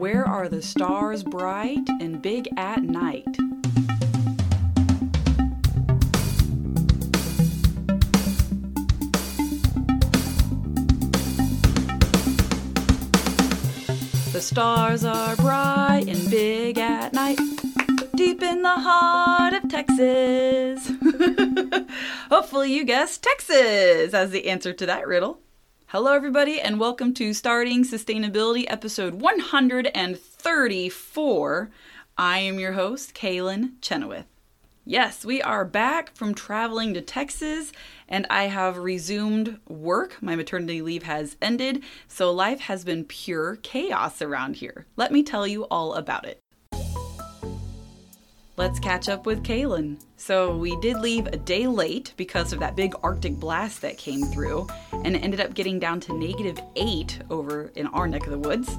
Where are the stars bright and big at night? The stars are bright and big at night, deep in the heart of Texas. Hopefully, you guessed Texas as the answer to that riddle. Hello, everybody, and welcome to Starting Sustainability episode 134. I am your host, Kaylin Chenoweth. Yes, we are back from traveling to Texas, and I have resumed work. My maternity leave has ended, so life has been pure chaos around here. Let me tell you all about it. Let's catch up with Kaylin. So, we did leave a day late because of that big Arctic blast that came through, and it ended up getting down to negative eight over in our neck of the woods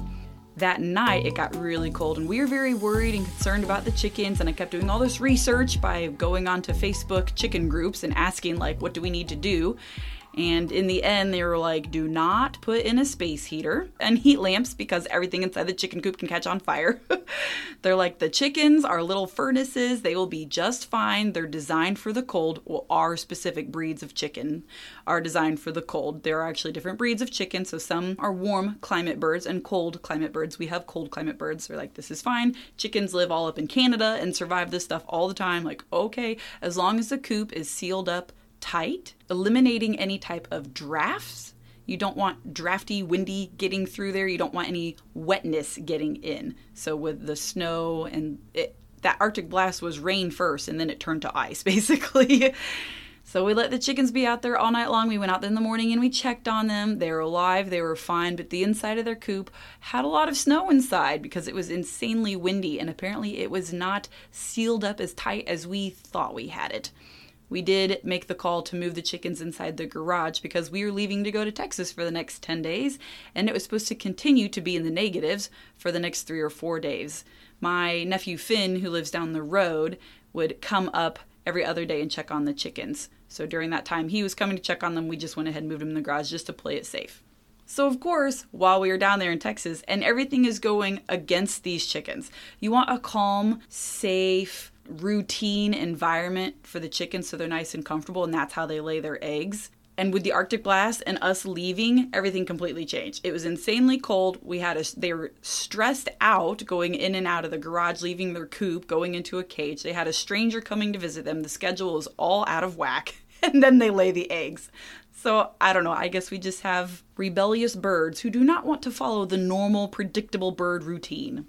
that night it got really cold and we were very worried and concerned about the chickens and i kept doing all this research by going onto facebook chicken groups and asking like what do we need to do and in the end, they were like, do not put in a space heater and heat lamps because everything inside the chicken coop can catch on fire. They're like, the chickens are little furnaces. They will be just fine. They're designed for the cold. Well, our specific breeds of chicken are designed for the cold. There are actually different breeds of chicken. So some are warm climate birds and cold climate birds. We have cold climate birds. They're like, this is fine. Chickens live all up in Canada and survive this stuff all the time. Like, okay, as long as the coop is sealed up tight, eliminating any type of drafts. You don't want drafty, windy getting through there. You don't want any wetness getting in. So, with the snow and it, that Arctic blast was rain first and then it turned to ice, basically. So we let the chickens be out there all night long. We went out there in the morning and we checked on them. They were alive, they were fine, but the inside of their coop had a lot of snow inside because it was insanely windy and apparently it was not sealed up as tight as we thought we had it we did make the call to move the chickens inside the garage because we were leaving to go to Texas for the next 10 days, and it was supposed to continue to be in the negatives for the next three or four days. My nephew Finn, who lives down the road, would come up every other day and check on the chickens. So during that time he was coming to check on them, we just went ahead and moved them in the garage just to play it safe. So, of course, while we were down there in Texas, and everything is going against these chickens, you want a calm, safe, routine environment for the chickens so they're nice and comfortable and that's how they lay their eggs. And with the Arctic blast and us leaving, everything completely changed. It was insanely cold. We had a they were stressed out going in and out of the garage, leaving their coop, going into a cage. They had a stranger coming to visit them. The schedule was all out of whack. And then they lay the eggs. So I don't know. I guess we just have rebellious birds who do not want to follow the normal, predictable bird routine.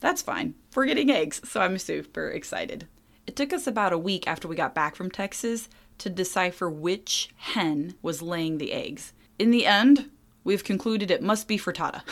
That's fine. We're getting eggs, so I'm super excited. It took us about a week after we got back from Texas to decipher which hen was laying the eggs. In the end, we've concluded it must be Frittata.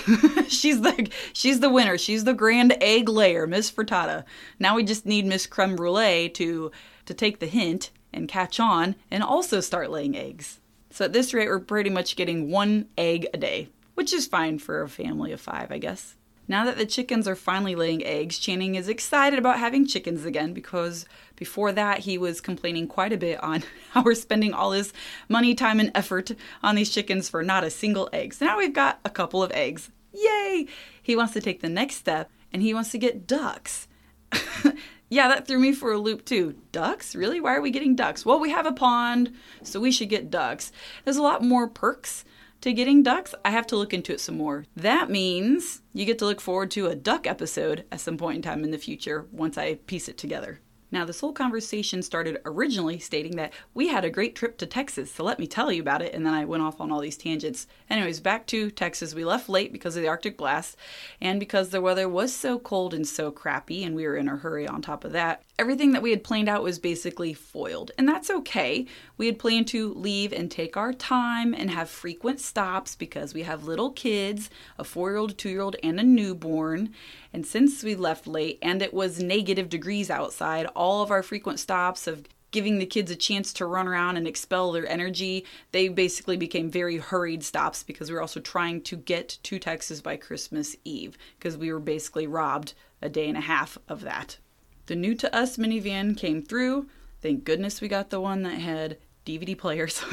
she's the she's the winner. She's the grand egg layer, Miss Frittata. Now we just need Miss Creme Brulee to to take the hint and catch on and also start laying eggs. So at this rate, we're pretty much getting one egg a day, which is fine for a family of five, I guess. Now that the chickens are finally laying eggs, Channing is excited about having chickens again because before that he was complaining quite a bit on how we're spending all his money, time, and effort on these chickens for not a single egg. So now we've got a couple of eggs. Yay! He wants to take the next step and he wants to get ducks. yeah, that threw me for a loop too. Ducks? Really? Why are we getting ducks? Well, we have a pond, so we should get ducks. There's a lot more perks to getting ducks, I have to look into it some more. That means you get to look forward to a duck episode at some point in time in the future once I piece it together. Now, this whole conversation started originally stating that we had a great trip to Texas, so let me tell you about it, and then I went off on all these tangents. Anyways, back to Texas. We left late because of the Arctic blast, and because the weather was so cold and so crappy, and we were in a hurry on top of that. Everything that we had planned out was basically foiled, and that's okay. We had planned to leave and take our time and have frequent stops because we have little kids a four year old, two year old, and a newborn. And since we left late and it was negative degrees outside, all of our frequent stops of giving the kids a chance to run around and expel their energy, they basically became very hurried stops because we were also trying to get to Texas by Christmas Eve because we were basically robbed a day and a half of that. The new to us minivan came through. Thank goodness we got the one that had DVD players.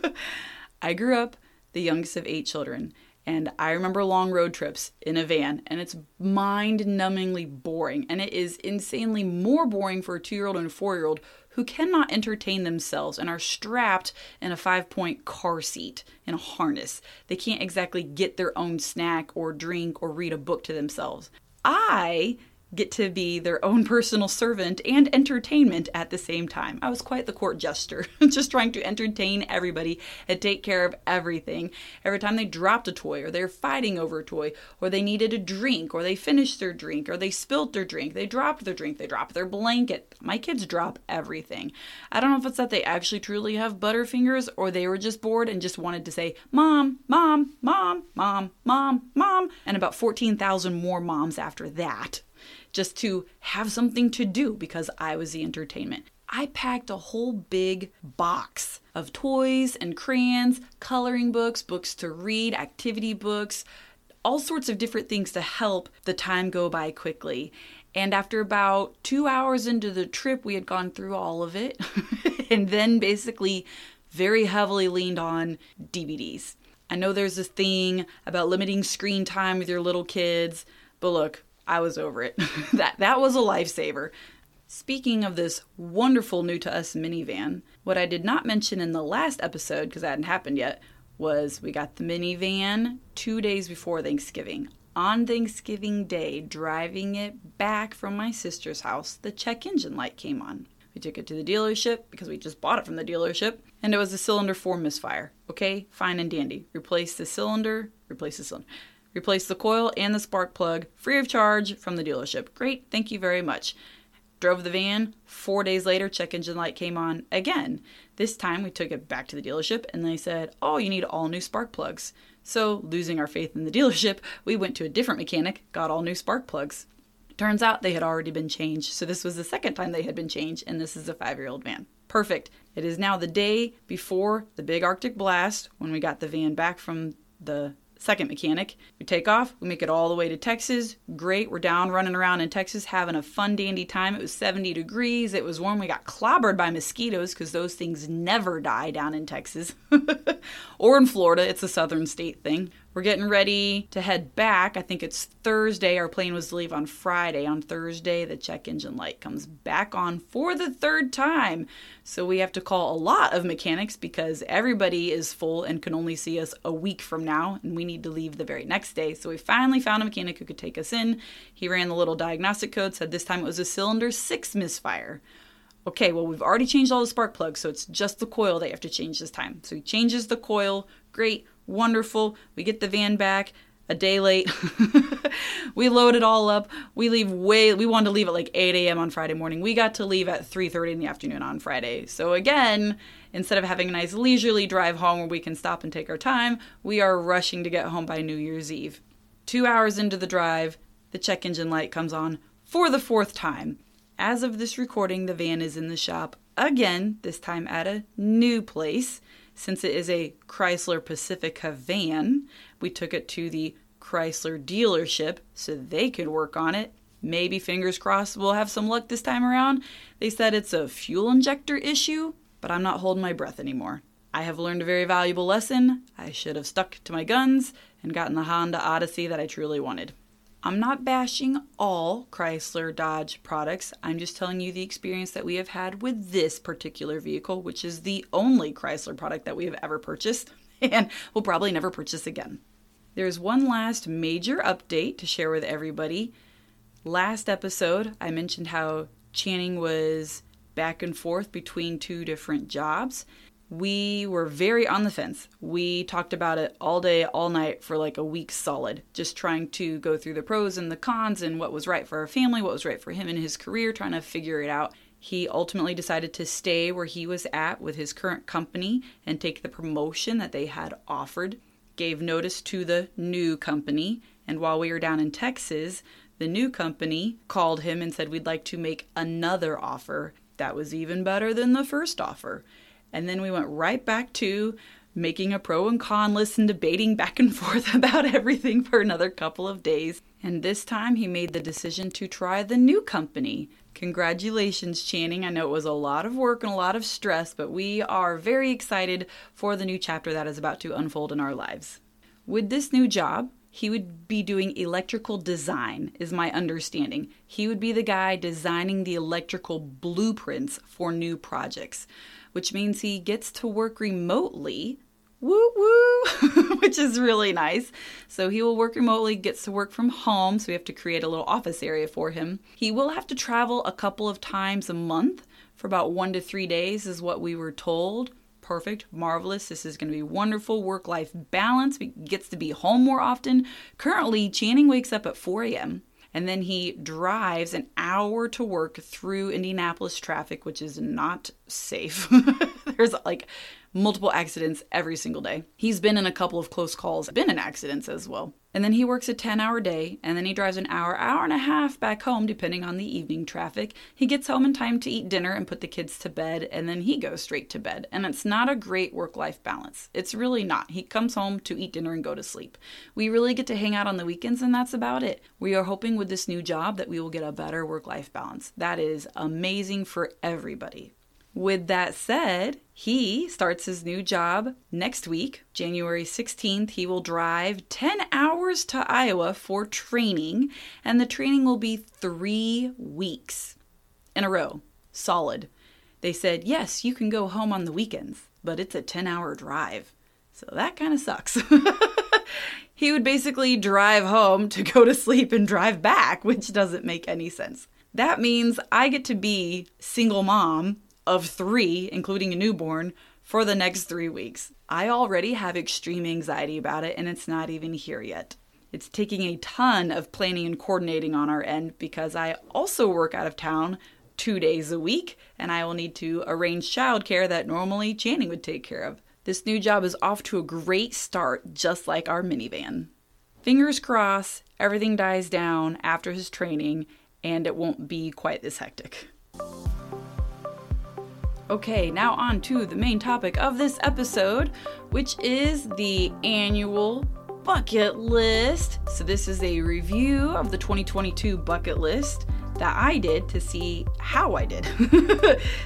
I grew up the youngest of eight children, And I remember long road trips in a van, and it's mind numbingly boring. And it is insanely more boring for a two year old and a four year old who cannot entertain themselves and are strapped in a five point car seat in a harness. They can't exactly get their own snack or drink or read a book to themselves. I get to be their own personal servant and entertainment at the same time. I was quite the court jester, just trying to entertain everybody and take care of everything. Every time they dropped a toy, or they were fighting over a toy, or they needed a drink, or they finished their drink, or they spilt their drink, they dropped their drink, they dropped their blanket. My kids drop everything. I don't know if it's that they actually truly have butterfingers, or they were just bored and just wanted to say, Mom, Mom, Mom, Mom, Mom, Mom, and about 14,000 more moms after that just to have something to do because I was the entertainment. I packed a whole big box of toys and crayons, coloring books, books to read, activity books, all sorts of different things to help the time go by quickly. And after about two hours into the trip, we had gone through all of it and then basically very heavily leaned on DVDs. I know there's this thing about limiting screen time with your little kids, but look, I was over it. that that was a lifesaver. Speaking of this wonderful new to us minivan, what I did not mention in the last episode because that hadn't happened yet was we got the minivan 2 days before Thanksgiving. On Thanksgiving Day, driving it back from my sister's house, the check engine light came on. We took it to the dealership because we just bought it from the dealership, and it was a cylinder 4 misfire. Okay, fine and dandy. Replace the cylinder, replace the cylinder. Replace the coil and the spark plug free of charge from the dealership. Great, thank you very much. Drove the van. Four days later, check engine light came on again. This time we took it back to the dealership and they said, Oh, you need all new spark plugs. So, losing our faith in the dealership, we went to a different mechanic, got all new spark plugs. Turns out they had already been changed, so this was the second time they had been changed, and this is a five year old van. Perfect. It is now the day before the big Arctic blast when we got the van back from the second mechanic. We take off, we make it all the way to Texas. Great, we're down running around in Texas having a fun, dandy time. It was 70 degrees, it was warm. We got clobbered by mosquitoes because those things never die down in Texas or in Florida. It's a southern state thing. We're getting ready to head back. I think it's Thursday. Our plane was to leave on Friday. On Thursday, the check engine light comes back on for the third time. So we have to call a lot of mechanics because everybody is full and can only see us a week from now, and we need to leave the very next day. So we finally found a mechanic who could take us in. He ran the little diagnostic code, said this time it was a cylinder 6 misfire. Okay, well, we've already changed all the spark plugs, so it's just the coil they have to change this time. So he changes the coil. Great wonderful. We get the van back a day late. we load it all up. We leave way. We wanted to leave at like 8 a.m. on Friday morning. We got to leave at 3:30 in the afternoon on Friday. So again, instead of having a nice leisurely drive home where we can stop and take our time, we are rushing to get home by New Year's Eve. Two hours into the drive, the check engine light comes on for the fourth time. As of this recording, the van is in the shop again. This time at a new place. Since it is a Chrysler Pacifica van, we took it to the Chrysler dealership so they could work on it. Maybe, fingers crossed, we'll have some luck this time around. They said it's a fuel injector issue, but I'm not holding my breath anymore. I have learned a very valuable lesson. I should have stuck to my guns and gotten the Honda Odyssey that I truly wanted. I'm not bashing all Chrysler Dodge products. I'm just telling you the experience that we have had with this particular vehicle, which is the only Chrysler product that we have ever purchased and will probably never purchase again. There's one last major update to share with everybody. Last episode, I mentioned how Channing was back and forth between two different jobs we were very on the fence. We talked about it all day, all night for like a week solid, just trying to go through the pros and the cons and what was right for our family, what was right for him and his career, trying to figure it out. He ultimately decided to stay where he was at with his current company and take the promotion that they had offered, gave notice to the new company, and while we were down in Texas, the new company called him and said, We'd like to make another offer that was even better than the first offer. And then we went right back to making a pro and con list and debating back and forth about everything for another couple of days. And this time he made the decision to try the new company. Congratulations, Channing. I know it was a lot of work and a lot of stress, but we are very excited for the new chapter that is about to unfold in our lives. With this new job, he would be doing electrical design, is my understanding. He would be the guy designing the electrical blueprints for new projects, which means he gets to work remotely. Woo woo, which is really nice. So he will work remotely, gets to work from home, so we have to create a little office area for him. He will have to travel a couple of times a month for about one to three days, is what we were told perfect, marvelous. This is going to be wonderful work life balance. He gets to be home more often. Currently, Channing wakes up at 4 a.m. and then he drives an hour to work through Indianapolis traffic, which is not safe. There's like multiple accidents every single day. He's been in a couple of close calls, been in accidents as well. And then he works a 10 hour day, and then he drives an hour, hour and a half back home, depending on the evening traffic. He gets home in time to eat dinner and put the kids to bed, and then he goes straight to bed. And it's not a great work life balance. It's really not. He comes home to eat dinner and go to sleep. We really get to hang out on the weekends, and that's about it. We are hoping with this new job that we will get a better work life balance. That is amazing for everybody. With that said, he starts his new job next week, January 16th. He will drive 10 hours to Iowa for training, and the training will be three weeks in a row, solid. They said, yes, you can go home on the weekends, but it's a 10 hour drive. So that kind of sucks. he would basically drive home to go to sleep and drive back, which doesn't make any sense. That means I get to be single mom of three, including a newborn, for the next three weeks. I already have extreme anxiety about it, and it's not even here yet. It's taking a ton of planning and coordinating on our end because I also work out of town two days a week, and I will need to arrange childcare that normally Channing would take care of. This new job is off to a great start, just like our minivan. Fingers crossed, everything dies down after his training, and it won't be quite this hectic. Okay, now on to the main topic of this episode, which is the annual bucket list. So, this is a review of the 2022 bucket list that I did to see how I did.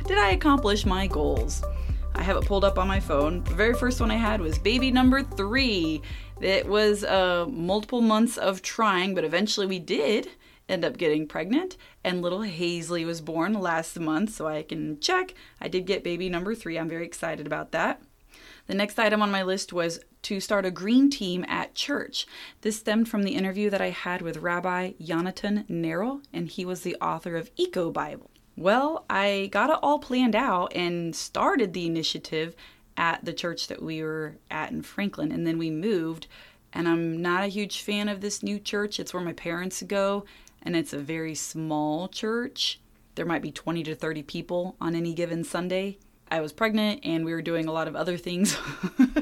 did I accomplish my goals? I have it pulled up on my phone. The very first one I had was baby number three. It was uh, multiple months of trying, but eventually we did end up getting pregnant, and little Hazley was born last month, so I can check. I did get baby number three. I'm very excited about that. The next item on my list was to start a green team at church. This stemmed from the interview that I had with Rabbi Jonathan Neril, and he was the author of Eco Bible. Well, I got it all planned out and started the initiative at the church that we were at in Franklin, and then we moved. And I'm not a huge fan of this new church. It's where my parents go, and it's a very small church. There might be 20 to 30 people on any given Sunday. I was pregnant and we were doing a lot of other things.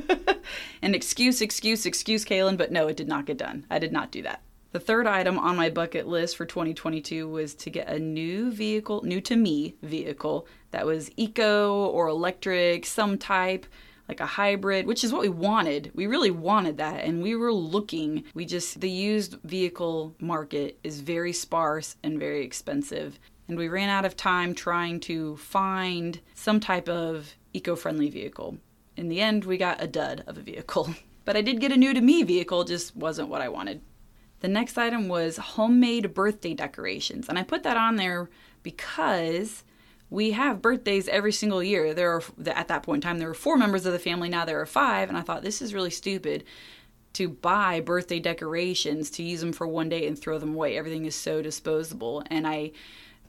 and excuse, excuse, excuse, Kaylin, but no, it did not get done. I did not do that. The third item on my bucket list for 2022 was to get a new vehicle, new to me vehicle that was eco or electric, some type like a hybrid, which is what we wanted. We really wanted that and we were looking. We just, the used vehicle market is very sparse and very expensive. And we ran out of time trying to find some type of eco friendly vehicle. In the end, we got a dud of a vehicle. But I did get a new to me vehicle, just wasn't what I wanted. The next item was homemade birthday decorations. And I put that on there because we have birthdays every single year. There are at that point in time there were four members of the family. Now there are five, and I thought this is really stupid to buy birthday decorations to use them for one day and throw them away. Everything is so disposable, and I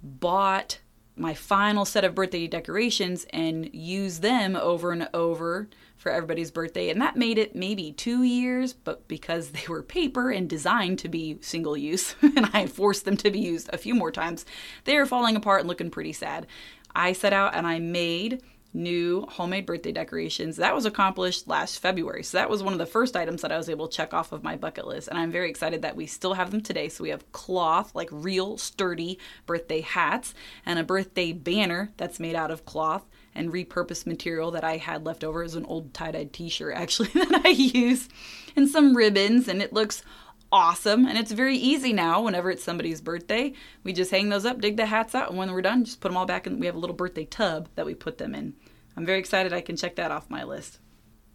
bought my final set of birthday decorations and used them over and over for everybody's birthday. And that made it maybe two years, but because they were paper and designed to be single use, and I forced them to be used a few more times, they are falling apart and looking pretty sad. I set out and I made new homemade birthday decorations. That was accomplished last February. So that was one of the first items that I was able to check off of my bucket list. And I'm very excited that we still have them today. So we have cloth, like real sturdy birthday hats, and a birthday banner that's made out of cloth and repurposed material that I had left over. As an old tie-dyed t-shirt actually that I use and some ribbons and it looks awesome and it's very easy now whenever it's somebody's birthday. We just hang those up dig the hats out and when we're done just put them all back and we have a little birthday tub that we put them in. I'm very excited i can check that off my list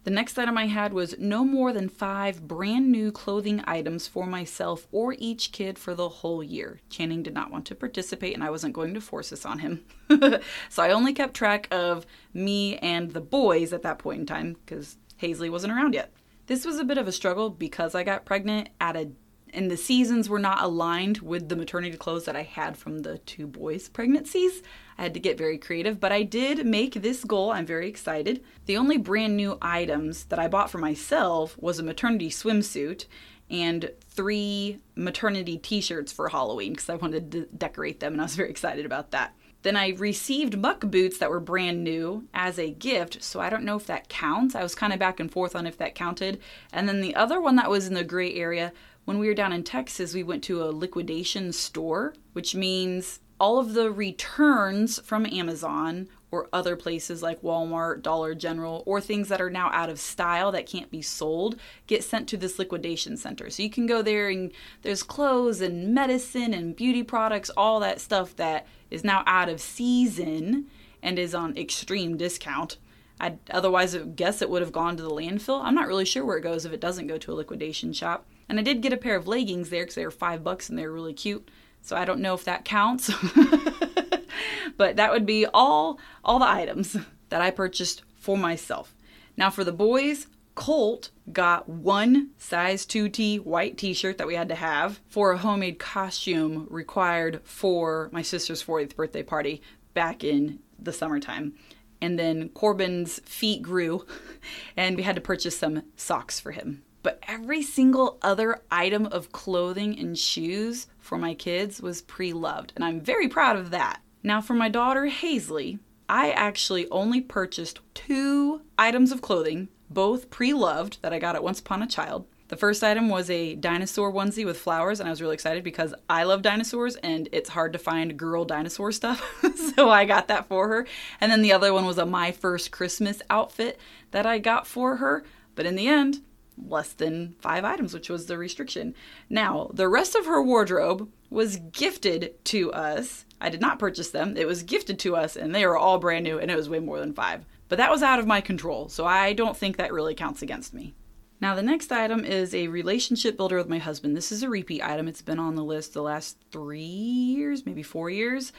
The next item I had was no more than five brand new clothing items for myself or each kid for the whole year. Channing did not want to participate, and I wasn't going to force this on him. so I only kept track of me and the boys at that point in time because Hazley wasn't around yet. This was a bit of a struggle because I got pregnant at a and the seasons were not aligned with the maternity clothes that I had from the two boys' pregnancies. I had to get very creative, but I did make this goal. I'm very excited. The only brand new items that I bought for myself was a maternity swimsuit and three maternity t shirts for Halloween because I wanted to decorate them and I was very excited about that. Then I received muck boots that were brand new as a gift, so I don't know if that counts. I was kind of back and forth on if that counted. And then the other one that was in the gray area, when we were down in Texas, we went to a liquidation store, which means all of the returns from Amazon or other places like Walmart, Dollar General, or things that are now out of style that can't be sold get sent to this liquidation center. So you can go there and there's clothes and medicine and beauty products, all that stuff that is now out of season and is on extreme discount. I'd otherwise guess it would have gone to the landfill. I'm not really sure where it goes if it doesn't go to a liquidation shop. And I did get a pair of leggings there because they were five bucks and they were really cute. So I don't know if that counts. but that would be all all the items that I purchased for myself. Now for the boys, Colt got one size 2T white t shirt that we had to have for a homemade costume required for my sister's 40th birthday party back in the summertime. And then Corbin's feet grew, and we had to purchase some socks for him. But every single other item of clothing and shoes for my kids was pre loved, and I'm very proud of that. Now, for my daughter Hazley, I actually only purchased two items of clothing, both pre loved, that I got at Once Upon a Child. The first item was a dinosaur onesie with flowers, and I was really excited because I love dinosaurs and it's hard to find girl dinosaur stuff. so I got that for her. And then the other one was a My First Christmas outfit that I got for her. But in the end, less than five items, which was the restriction. Now, the rest of her wardrobe was gifted to us. I did not purchase them. It was gifted to us, and they were all brand new, and it was way more than five. But that was out of my control, so I don't think that really counts against me. Now, the next item is a relationship builder with my husband. This is a repeat item. It's been on the list the last three years, maybe four years.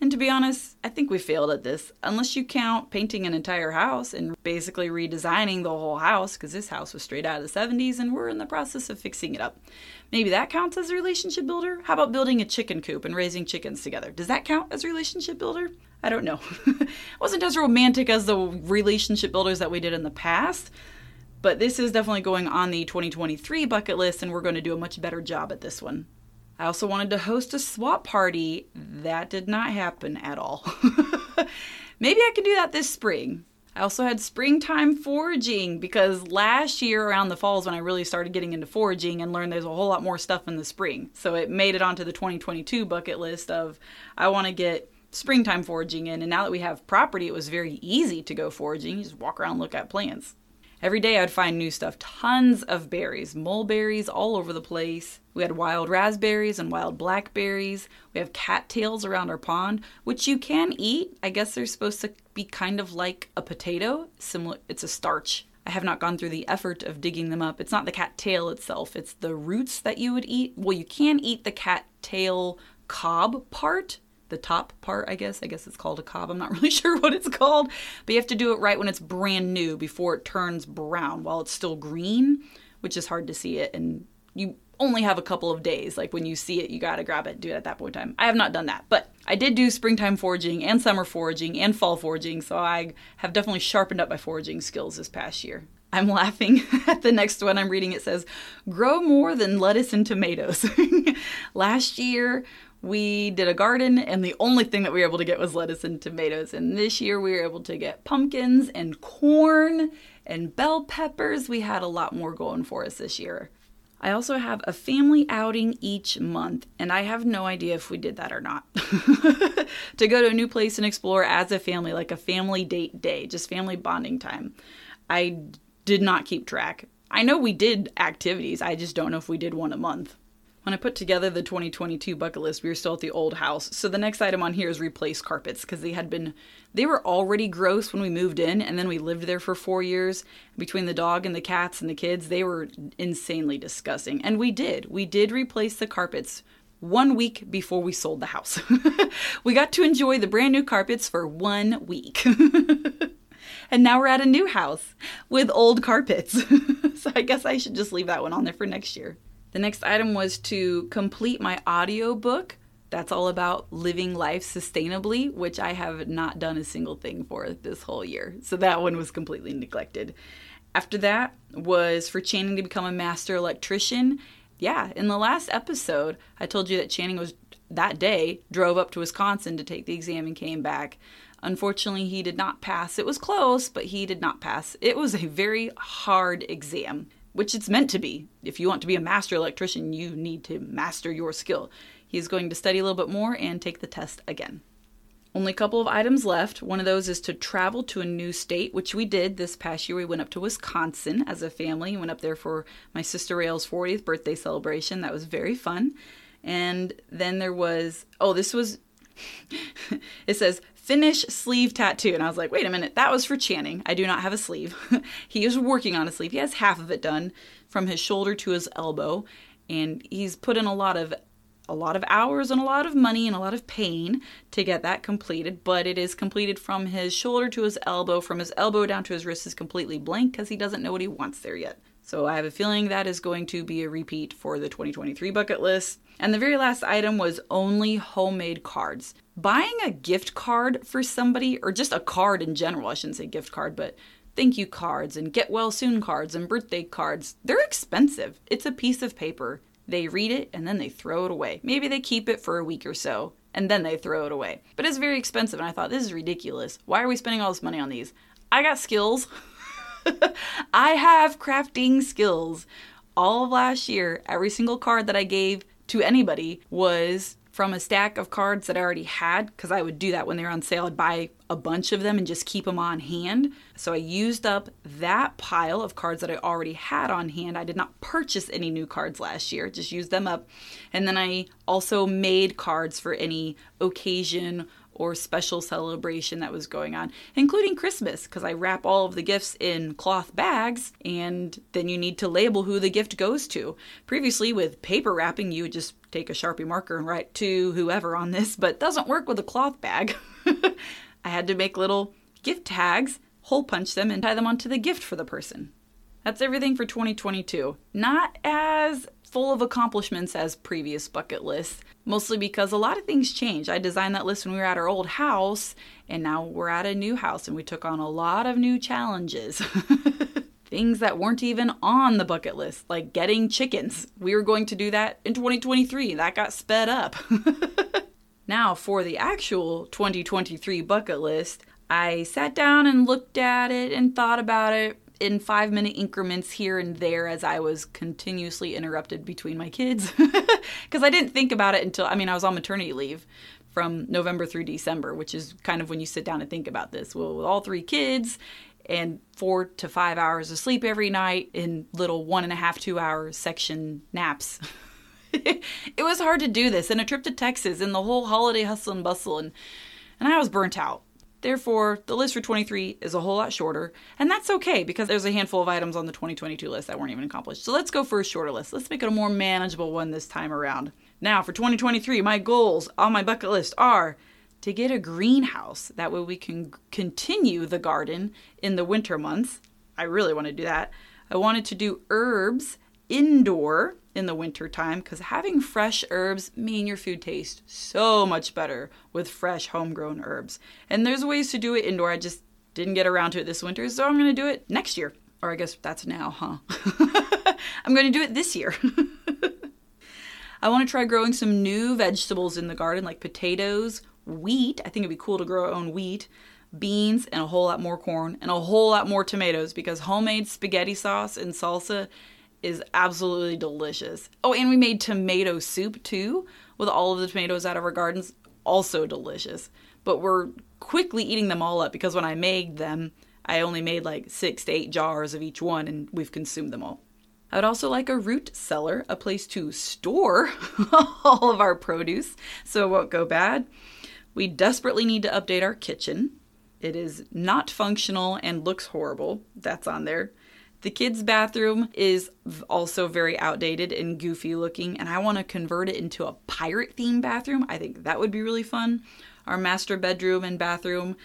And to be honest, I think we failed at this, unless you count painting an entire house and basically redesigning the whole house, because this house was straight out of the 70s and we're in the process of fixing it up. Maybe that counts as a relationship builder? How about building a chicken coop and raising chickens together? Does that count as a relationship builder? I don't know. it wasn't as romantic as the relationship builders that we did in the past, but this is definitely going on the 2023 bucket list, and we're going to do a much better job at this one. I also wanted to host a swap party. That did not happen at all. Maybe I could do that this spring. I also had springtime foraging because last year around the falls when I really started getting into foraging and learned there's a whole lot more stuff in the spring. So it made it onto the 2022 bucket list of I want to get springtime foraging in. And now that we have property, it was very easy to go foraging. You just walk around look at plants. Every day I'd find new stuff. Tons of berries, mulberries all over the place. We had wild raspberries and wild blackberries. We have cattails around our pond, which you can eat. I guess they're supposed to be kind of like a potato. Similar, it's a starch. I have not gone through the effort of digging them up. It's not the cattail itself, it's the roots that you would eat. Well, you can eat the cattail cob part, the top part, I guess. I guess it's called a cob. I'm not really sure what it's called. But you have to do it right when it's brand new before it turns brown while it's still green, which is hard to see it. And you only have a couple of days. Like when you see it, you gotta grab it, do it at that point in time. I have not done that, but I did do springtime foraging and summer foraging and fall foraging, so I have definitely sharpened up my foraging skills this past year. I'm laughing at the next one I'm reading. It says, Grow more than lettuce and tomatoes. Last year, we did a garden and the only thing that we were able to get was lettuce and tomatoes. And this year we were able to get pumpkins and corn and bell peppers. We had a lot more going for us this year. I also have a family outing each month, and I have no idea if we did that or not. to go to a new place and explore as a family, like a family date day, just family bonding time. I did not keep track. I know we did activities, I just don't know if we did one a month. When I put together the 2022 bucket list, we were still at the old house. So the next item on here is replace carpets because they had been, they were already gross when we moved in and then we lived there for four years. Between the dog and the cats and the kids, they were insanely disgusting. And we did. We did replace the carpets one week before we sold the house. we got to enjoy the brand new carpets for one week. and now we're at a new house with old carpets. so I guess I should just leave that one on there for next year. The next item was to complete my audio book. That's all about living life sustainably, which I have not done a single thing for this whole year. So that one was completely neglected. After that was for Channing to become a master electrician. Yeah, in the last episode, I told you that Channing was that day drove up to Wisconsin to take the exam and came back. Unfortunately, he did not pass. It was close, but he did not pass. It was a very hard exam which it's meant to be. If you want to be a master electrician, you need to master your skill. He's going to study a little bit more and take the test again. Only a couple of items left. One of those is to travel to a new state, which we did this past year. We went up to Wisconsin as a family. Went up there for my sister Rael's 40th birthday celebration. That was very fun. And then there was, oh, this was, it says finish sleeve tattoo. And I was like, wait a minute, that was for Channing. I do not have a sleeve. he is working on a sleeve. He has half of it done from his shoulder to his elbow. And he's put in a lot of a lot of hours and a lot of money and a lot of pain to get that completed, but it is completed from his shoulder to his elbow, from his elbow down to his wrist is completely blank because he doesn't know what he wants there yet. So I have a feeling that is going to be a repeat for the 2023 bucket list. And the very last item was only homemade cards. Buying a gift card for somebody, or just a card in general, I shouldn't say gift card, but thank you cards and get well soon cards and birthday cards, they're expensive. It's a piece of paper. They read it and then they throw it away. Maybe they keep it for a week or so and then they throw it away. But it's very expensive and I thought this is ridiculous. Why are we spending all this money on these? I got skills. I have crafting skills. All of last year, every single card that I gave to anybody was from a stack of cards that I already had because I would do that when they were on sale. I'd buy a bunch of them and just keep them on hand. So I used up that pile of cards that I already had on hand. I did not purchase any new cards last year, just used them up. And then I also made cards for any occasion or special celebration that was going on, including Christmas, because I wrap all of the gifts in cloth bags and then you need to label who the gift goes to. Previously, with paper wrapping, you would just take a Sharpie marker and write to whoever on this, but doesn't work with a cloth bag. I had to make little gift tags, hole punch them, and tie them onto the gift for the person. That's everything for 2022. Not as full of accomplishments as previous bucket lists, mostly because a lot of things change. I designed that list when we were at our old house, and now we're at a new house, and we took on a lot of new challenges. things that weren't even on the bucket list, like getting chickens. We were going to do that in 2023. That got sped up. now, for the actual 2023 bucket list, I sat down and looked at it and thought about it in five minute increments here and there as I was continuously interrupted between my kids. Because I didn't think about it until, I mean, I was on maternity leave from November through December, which is kind of when you sit down and think about this. Well, with all three kids and four to five hours of sleep every night in little one and a half, two hour section naps. it was hard to do this and a trip to Texas and the whole holiday hustle and bustle and and I was burnt out. Therefore, the list for 23 is a whole lot shorter, and that's okay because there's a handful of items on the 2022 list that weren't even accomplished. So let's go for a shorter list. Let's make it a more manageable one this time around. Now, for 2023, my goals on my bucket list are to get a greenhouse. That way we can continue the garden in the winter months. I really want to do that. I wanted to do herbs indoor in the winter time because having fresh herbs mean your food tastes so much better with fresh homegrown herbs. And there's ways to do it indoor. I just didn't get around to it this winter, so I'm going to do it next year. Or I guess that's now, huh? I'm going to do it this year. I want to try growing some new vegetables in the garden like potatoes, wheat. I think it'd be cool to grow our own wheat, beans, and a whole lot more corn, and a whole lot more tomatoes because homemade spaghetti sauce and salsa is absolutely delicious. Oh, and we made tomato soup too with all of the tomatoes out of our gardens. Also delicious. But we're quickly eating them all up because when I made them, I only made like six to eight jars of each one and we've consumed them all. I would also like a root cellar, a place to store all of our produce so it won't go bad. We desperately need to update our kitchen. It is not functional and looks horrible. That's on there. The kids' bathroom is also very outdated and goofy looking, and I want to convert it into a pirate themed bathroom. I think that would be really fun. Our master bedroom and bathroom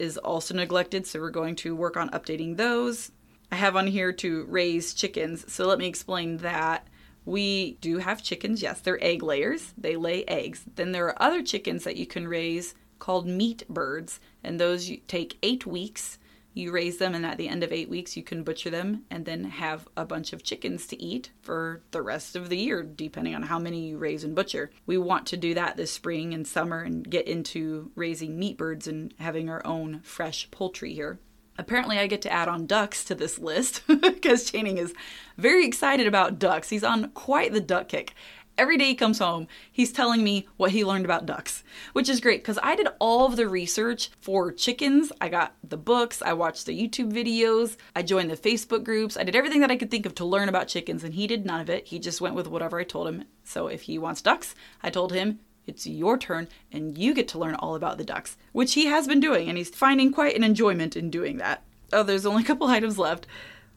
is also neglected, so we're going to work on updating those. I have on here to raise chickens, so let me explain that. We do have chickens, yes, they're egg layers, they lay eggs. Then there are other chickens that you can raise called meat birds, and those take eight weeks you raise them, and at the end of eight weeks, you can butcher them and then have a bunch of chickens to eat for the rest of the year, depending on how many you raise and butcher. We want to do that this spring and summer and get into raising meat birds and having our own fresh poultry here. Apparently, I get to add on ducks to this list because Channing is very excited about ducks. He's on quite the duck kick. Every day he comes home, he's telling me what he learned about ducks, which is great because I did all of the research for chickens. I got the books, I watched the YouTube videos, I joined the Facebook groups, I did everything that I could think of to learn about chickens, and he did none of it. He just went with whatever I told him. So if he wants ducks, I told him it's your turn and you get to learn all about the ducks, which he has been doing, and he's finding quite an enjoyment in doing that. Oh, there's only a couple items left.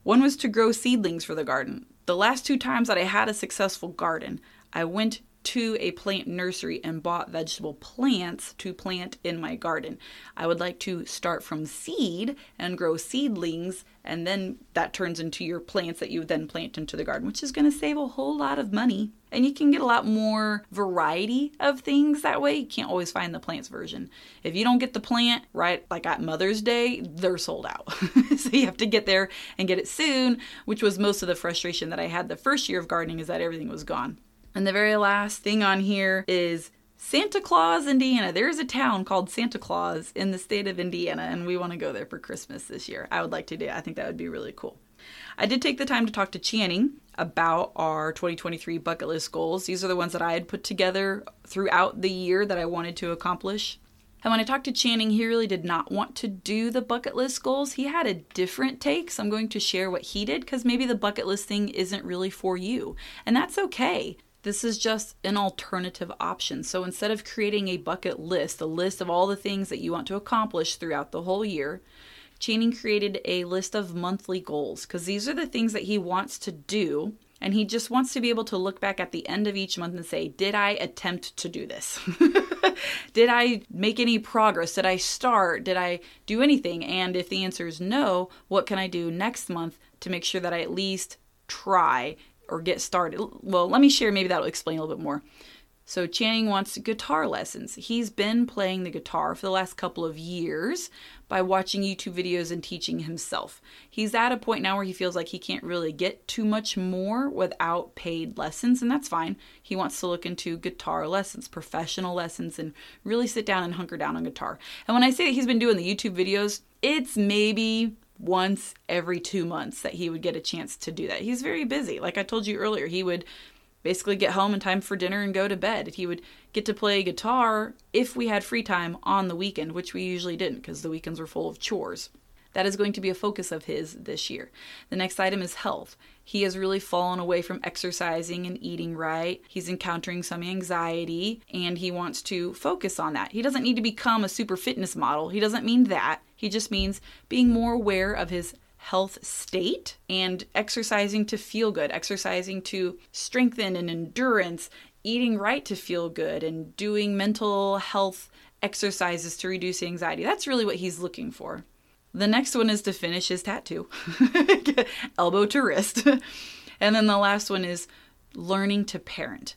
One was to grow seedlings for the garden. The last two times that I had a successful garden, I went to a plant nursery and bought vegetable plants to plant in my garden. I would like to start from seed and grow seedlings, and then that turns into your plants that you then plant into the garden, which is going to save a whole lot of money. And you can get a lot more variety of things that way. You can't always find the plants version. If you don't get the plant right, like at Mother's Day, they're sold out. so you have to get there and get it soon, which was most of the frustration that I had the first year of gardening, is that everything was gone. And the very last thing on here is Santa Claus, Indiana. There's a town called Santa Claus in the state of Indiana, and we want to go there for Christmas this year. I would like to do. I think that would be really cool. I did take the time to talk to Channing about our 2023 bucket list goals. These are the ones that I had put together throughout the year that I wanted to accomplish. And when I talked to Channing, he really did not want to do the bucket list goals. He had a different take, so I'm going to share what he did because maybe the bucket list thing isn't really for you. And that's okay. This is just an alternative option. So instead of creating a bucket list, a list of all the things that you want to accomplish throughout the whole year, Channing created a list of monthly goals because these are the things that he wants to do. And he just wants to be able to look back at the end of each month and say, Did I attempt to do this? Did I make any progress? Did I start? Did I do anything? And if the answer is no, what can I do next month to make sure that I at least try or get started. Well, let me share, maybe that'll explain a little bit more. So, Channing wants guitar lessons. He's been playing the guitar for the last couple of years by watching YouTube videos and teaching himself. He's at a point now where he feels like he can't really get too much more without paid lessons, and that's fine. He wants to look into guitar lessons, professional lessons, and really sit down and hunker down on guitar. And when I say that he's been doing the YouTube videos, it's maybe once every two months that he would get a chance to do that. He's very busy. Like I told you earlier, he would basically get home in time for dinner and go to bed. He would get to play guitar if we had free time on the weekend, which we usually didn't because the weekends were full of chores. That is going to be a focus of his this year. The next item is health. He has really fallen away from exercising and eating right. He's encountering some anxiety and he wants to focus on that. He doesn't need to become a super fitness model. He doesn't mean that. He just means being more aware of his health state and exercising to feel good, exercising to strengthen and endurance, eating right to feel good, and doing mental health exercises to reduce anxiety. That's really what he's looking for. The next one is to finish his tattoo, elbow to wrist. and then the last one is learning to parent.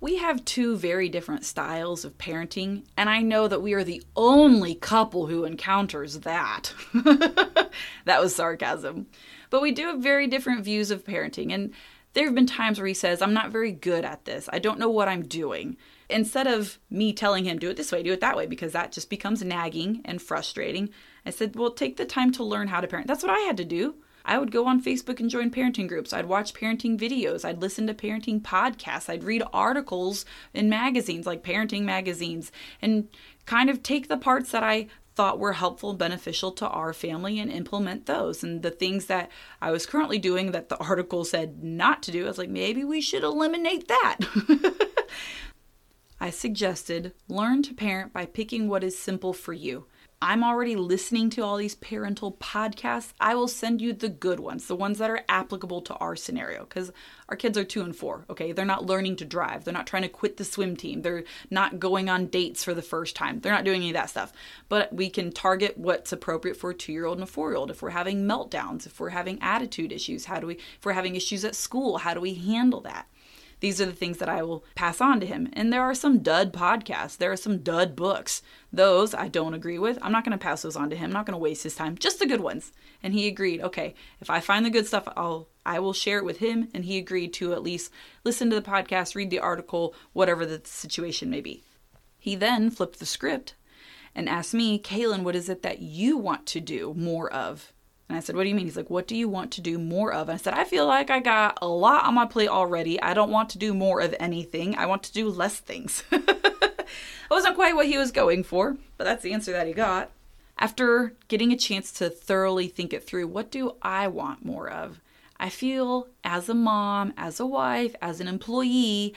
We have two very different styles of parenting, and I know that we are the only couple who encounters that. that was sarcasm. But we do have very different views of parenting, and there have been times where he says, I'm not very good at this. I don't know what I'm doing instead of me telling him, do it this way, do it that way, because that just becomes nagging and frustrating, I said, well, take the time to learn how to parent. That's what I had to do. I would go on Facebook and join parenting groups. I'd watch parenting videos. I'd listen to parenting podcasts. I'd read articles in magazines like parenting magazines and kind of take the parts that I thought were helpful beneficial to our family and implement those. And the things that I was currently doing that the article said not to do, I was like, maybe we should eliminate that. I suggested learn to parent by picking what is simple for you. I'm already listening to all these parental podcasts. I will send you the good ones, the ones that are applicable to our scenario, because our kids are two and four, okay? They're not learning to drive. They're not trying to quit the swim team. They're not going on dates for the first time. They're not doing any of that stuff. But we can target what's appropriate for a two year old and a four year old. If we're having meltdowns, if we're having attitude issues, how do we, if we're having issues at school, how do we handle that? These are the things that I will pass on to him. And there are some dud podcasts, there are some dud books. Those I don't agree with. I'm not going to pass those on to him. I'm not going to waste his time. Just the good ones. And he agreed, okay, if I find the good stuff, I'll I will share it with him and he agreed to at least listen to the podcast, read the article, whatever the situation may be. He then flipped the script and asked me, Kaylin, what is it that you want to do more of? And I said, What do you mean? He's like, What do you want to do more of? And I said, I feel like I got a lot on my plate already. I don't want to do more of anything. I want to do less things. that wasn't quite what he was going for, but that's the answer that he got. After getting a chance to thoroughly think it through, what do I want more of? I feel as a mom, as a wife, as an employee,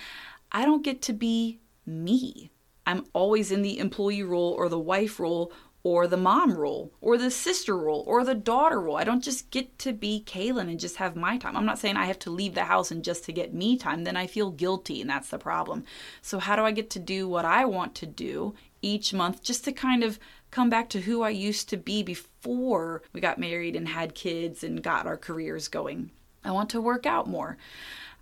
I don't get to be me. I'm always in the employee role or the wife role or the mom role or the sister role or the daughter role. I don't just get to be Kaylin and just have my time. I'm not saying I have to leave the house and just to get me time. Then I feel guilty and that's the problem. So, how do I get to do what I want to do each month just to kind of come back to who I used to be before we got married and had kids and got our careers going? I want to work out more.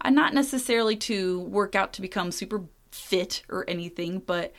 I'm not necessarily to work out to become super fit or anything, but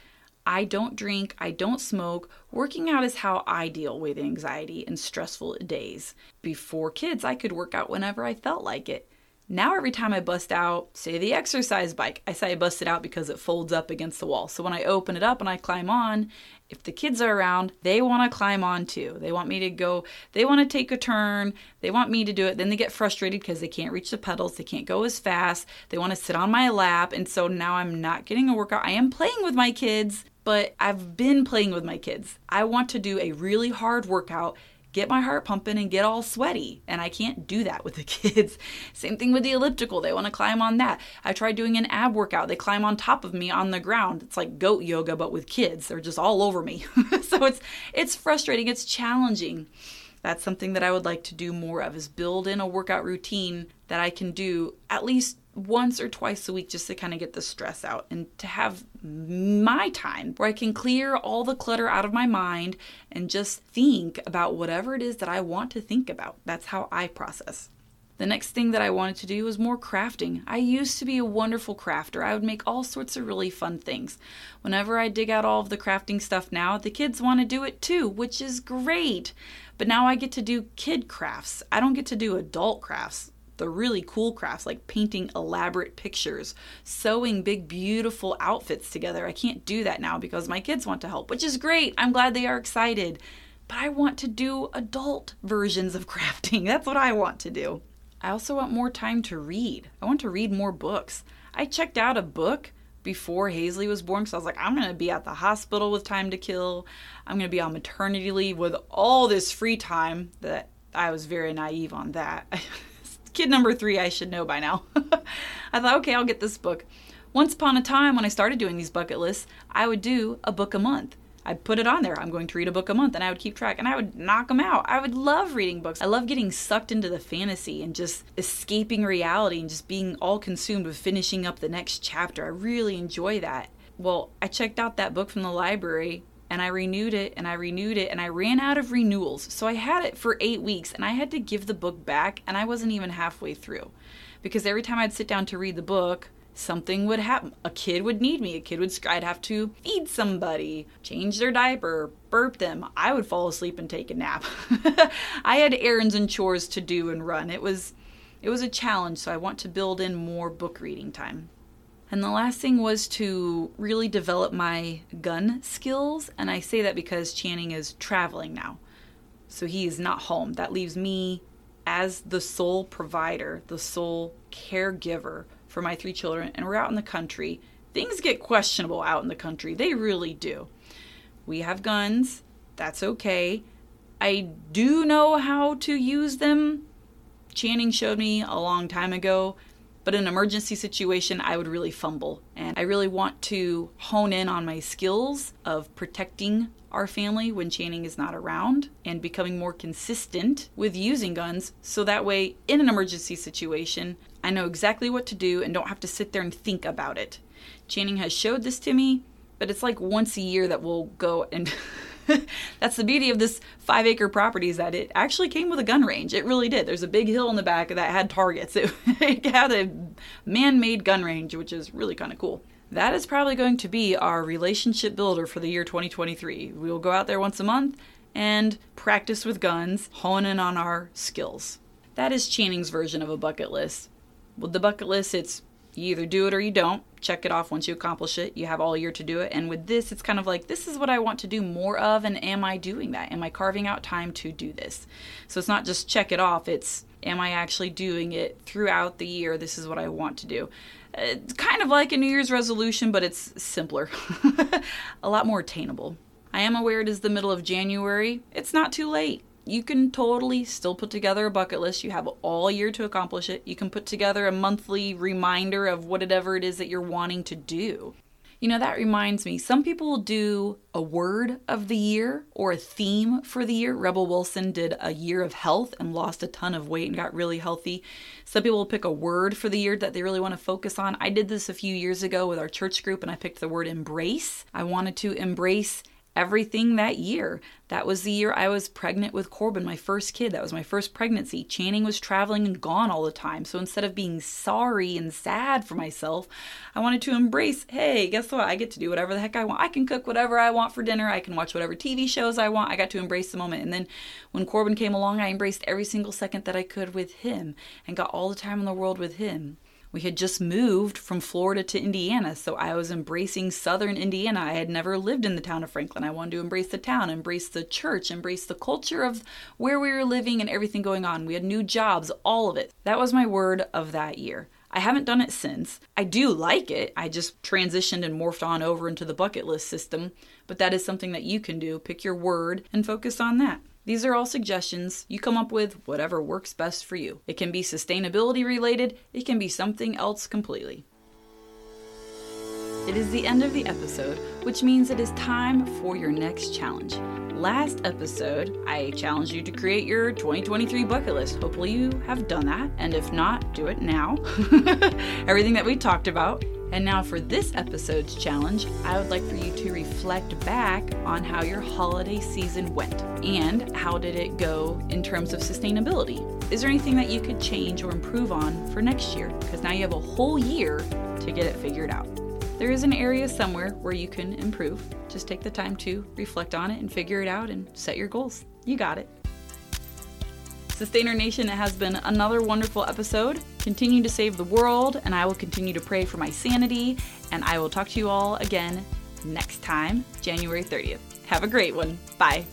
I don't drink, I don't smoke. Working out is how I deal with anxiety and stressful days. Before kids, I could work out whenever I felt like it. Now, every time I bust out, say the exercise bike, I say I bust it out because it folds up against the wall. So when I open it up and I climb on, if the kids are around, they want to climb on too. They want me to go, they want to take a turn, they want me to do it. Then they get frustrated because they can't reach the pedals, they can't go as fast, they want to sit on my lap. And so now I'm not getting a workout. I am playing with my kids, but I've been playing with my kids. I want to do a really hard workout, get my heart pumping, and get all sweaty. And I can't do that with the kids. Same thing with the elliptical. They want to climb on that. I tried doing an ab workout. They climb on top of me on the ground. It's like goat yoga, but with kids. They're just all over me. so it's it's frustrating. It's challenging. That's something that I would like to do more of is build in a workout routine that I can do at least once or twice a week just to kind of get the stress out and to have my time where I can clear all the clutter out of my mind and just think about whatever it is that I want to think about. That's how I process. The next thing that I wanted to do was more crafting. I used to be a wonderful crafter. I would make all sorts of really fun things. Whenever I dig out all of the crafting stuff now, the kids want to do it too, which is great. But now I get to do kid crafts. I don't get to do adult crafts the really cool crafts like painting elaborate pictures, sewing big, beautiful outfits together. I can't do that now because my kids want to help, which is great. I'm glad they are excited. But I want to do adult versions of crafting. That's what I want to do. I also want more time to read. I want to read more books. I checked out a book before Hazley was born because I was like, I'm going to be at the hospital with time to kill. I'm going to be on maternity leave with all this free time that I was very naive on that. kid number three, I should know by now. I thought, okay, I'll get this book. Once upon a time, when I started doing these bucket lists, I would do a book a month. I'd put it on there. I'm going to read a book a month, and I would keep track, and I would knock them out. I would love reading books. I love getting sucked into the fantasy and just escaping reality and just being all consumed with finishing up the next chapter. I really enjoy that. Well, I checked out that book from the library and I renewed it and I renewed it and I ran out of renewals. So I had it for eight weeks and I had to give the book back and I wasn't even halfway through. Because every time I'd sit down to read the book, something would happen. A kid would need me. A kid would, I'd have to feed somebody, change their diaper, burp them. I would fall asleep and take a nap. I had errands and chores to do and run. It was, it was a challenge. So I want to build in more book reading time. And the last thing was to really develop my gun skills. And I say that because Channing is traveling now. So he is not home. That leaves me as the sole provider, the sole caregiver for my three children. And we're out in the country. Things get questionable out in the country. They really do. We have guns. That's okay. I do know how to use them. Channing showed me a long time ago, but in an emergency situation, I would really fumble. And I really want to hone in on my skills of protecting our family when Channing is not around and becoming more consistent with using guns so that way, in an emergency situation, I know exactly what to do and don't have to sit there and think about it. Channing has showed this to me, but it's like once a year that we'll go and. That's the beauty of this five acre property is that it actually came with a gun range. It really did. There's a big hill in the back that had targets. It, it had a man made gun range, which is really kind of cool. That is probably going to be our relationship builder for the year 2023. We will go out there once a month and practice with guns, hone in on our skills. That is Channing's version of a bucket list. With the bucket list, it's you either do it or you don't. Check it off once you accomplish it. You have all year to do it. And with this, it's kind of like, this is what I want to do more of, and am I doing that? Am I carving out time to do this? So it's not just check it off, it's am I actually doing it throughout the year? This is what I want to do. It's kind of like a New Year's resolution, but it's simpler, a lot more attainable. I am aware it is the middle of January. It's not too late you can totally still put together a bucket list. You have all year to accomplish it. You can put together a monthly reminder of whatever it is that you're wanting to do. You know, that reminds me, some people do a word of the year or a theme for the year. Rebel Wilson did a year of health and lost a ton of weight and got really healthy. Some people will pick a word for the year that they really want to focus on. I did this a few years ago with our church group and I picked the word embrace. I wanted to embrace everything that year. That was the year I was pregnant with Corbin, my first kid. That was my first pregnancy. Channing was traveling and gone all the time. So instead of being sorry and sad for myself, I wanted to embrace hey, guess what? I get to do whatever the heck I want. I can cook whatever I want for dinner. I can watch whatever TV shows I want. I got to embrace the moment. And then when Corbin came along, I embraced every single second that I could with him and got all the time in the world with him. We had just moved from Florida to Indiana, so I was embracing southern Indiana. I had never lived in the town of Franklin. I wanted to embrace the town, embrace the church, embrace the culture of where we were living and everything going on. We had new jobs, all of it. That was my word of that year. I haven't done it since. I do like it. I just transitioned and morphed on over into the bucket list system, but that is something that you can do. Pick your word and focus on that. These are all suggestions. You come up with whatever works best for you. It can be sustainability related, it can be something else completely. It is the end of the episode, which means it is time for your next challenge. Last episode, I challenged you to create your 2023 bucket list. Hopefully, you have done that, and if not, do it now. Everything that we talked about and now, for this episode's challenge, I would like for you to reflect back on how your holiday season went and how did it go in terms of sustainability. Is there anything that you could change or improve on for next year? Because now you have a whole year to get it figured out. There is an area somewhere where you can improve. Just take the time to reflect on it and figure it out and set your goals. You got it. Sustainer Nation, it has been another wonderful episode. Continue to save the world, and I will continue to pray for my sanity. And I will talk to you all again next time, January 30th. Have a great one. Bye.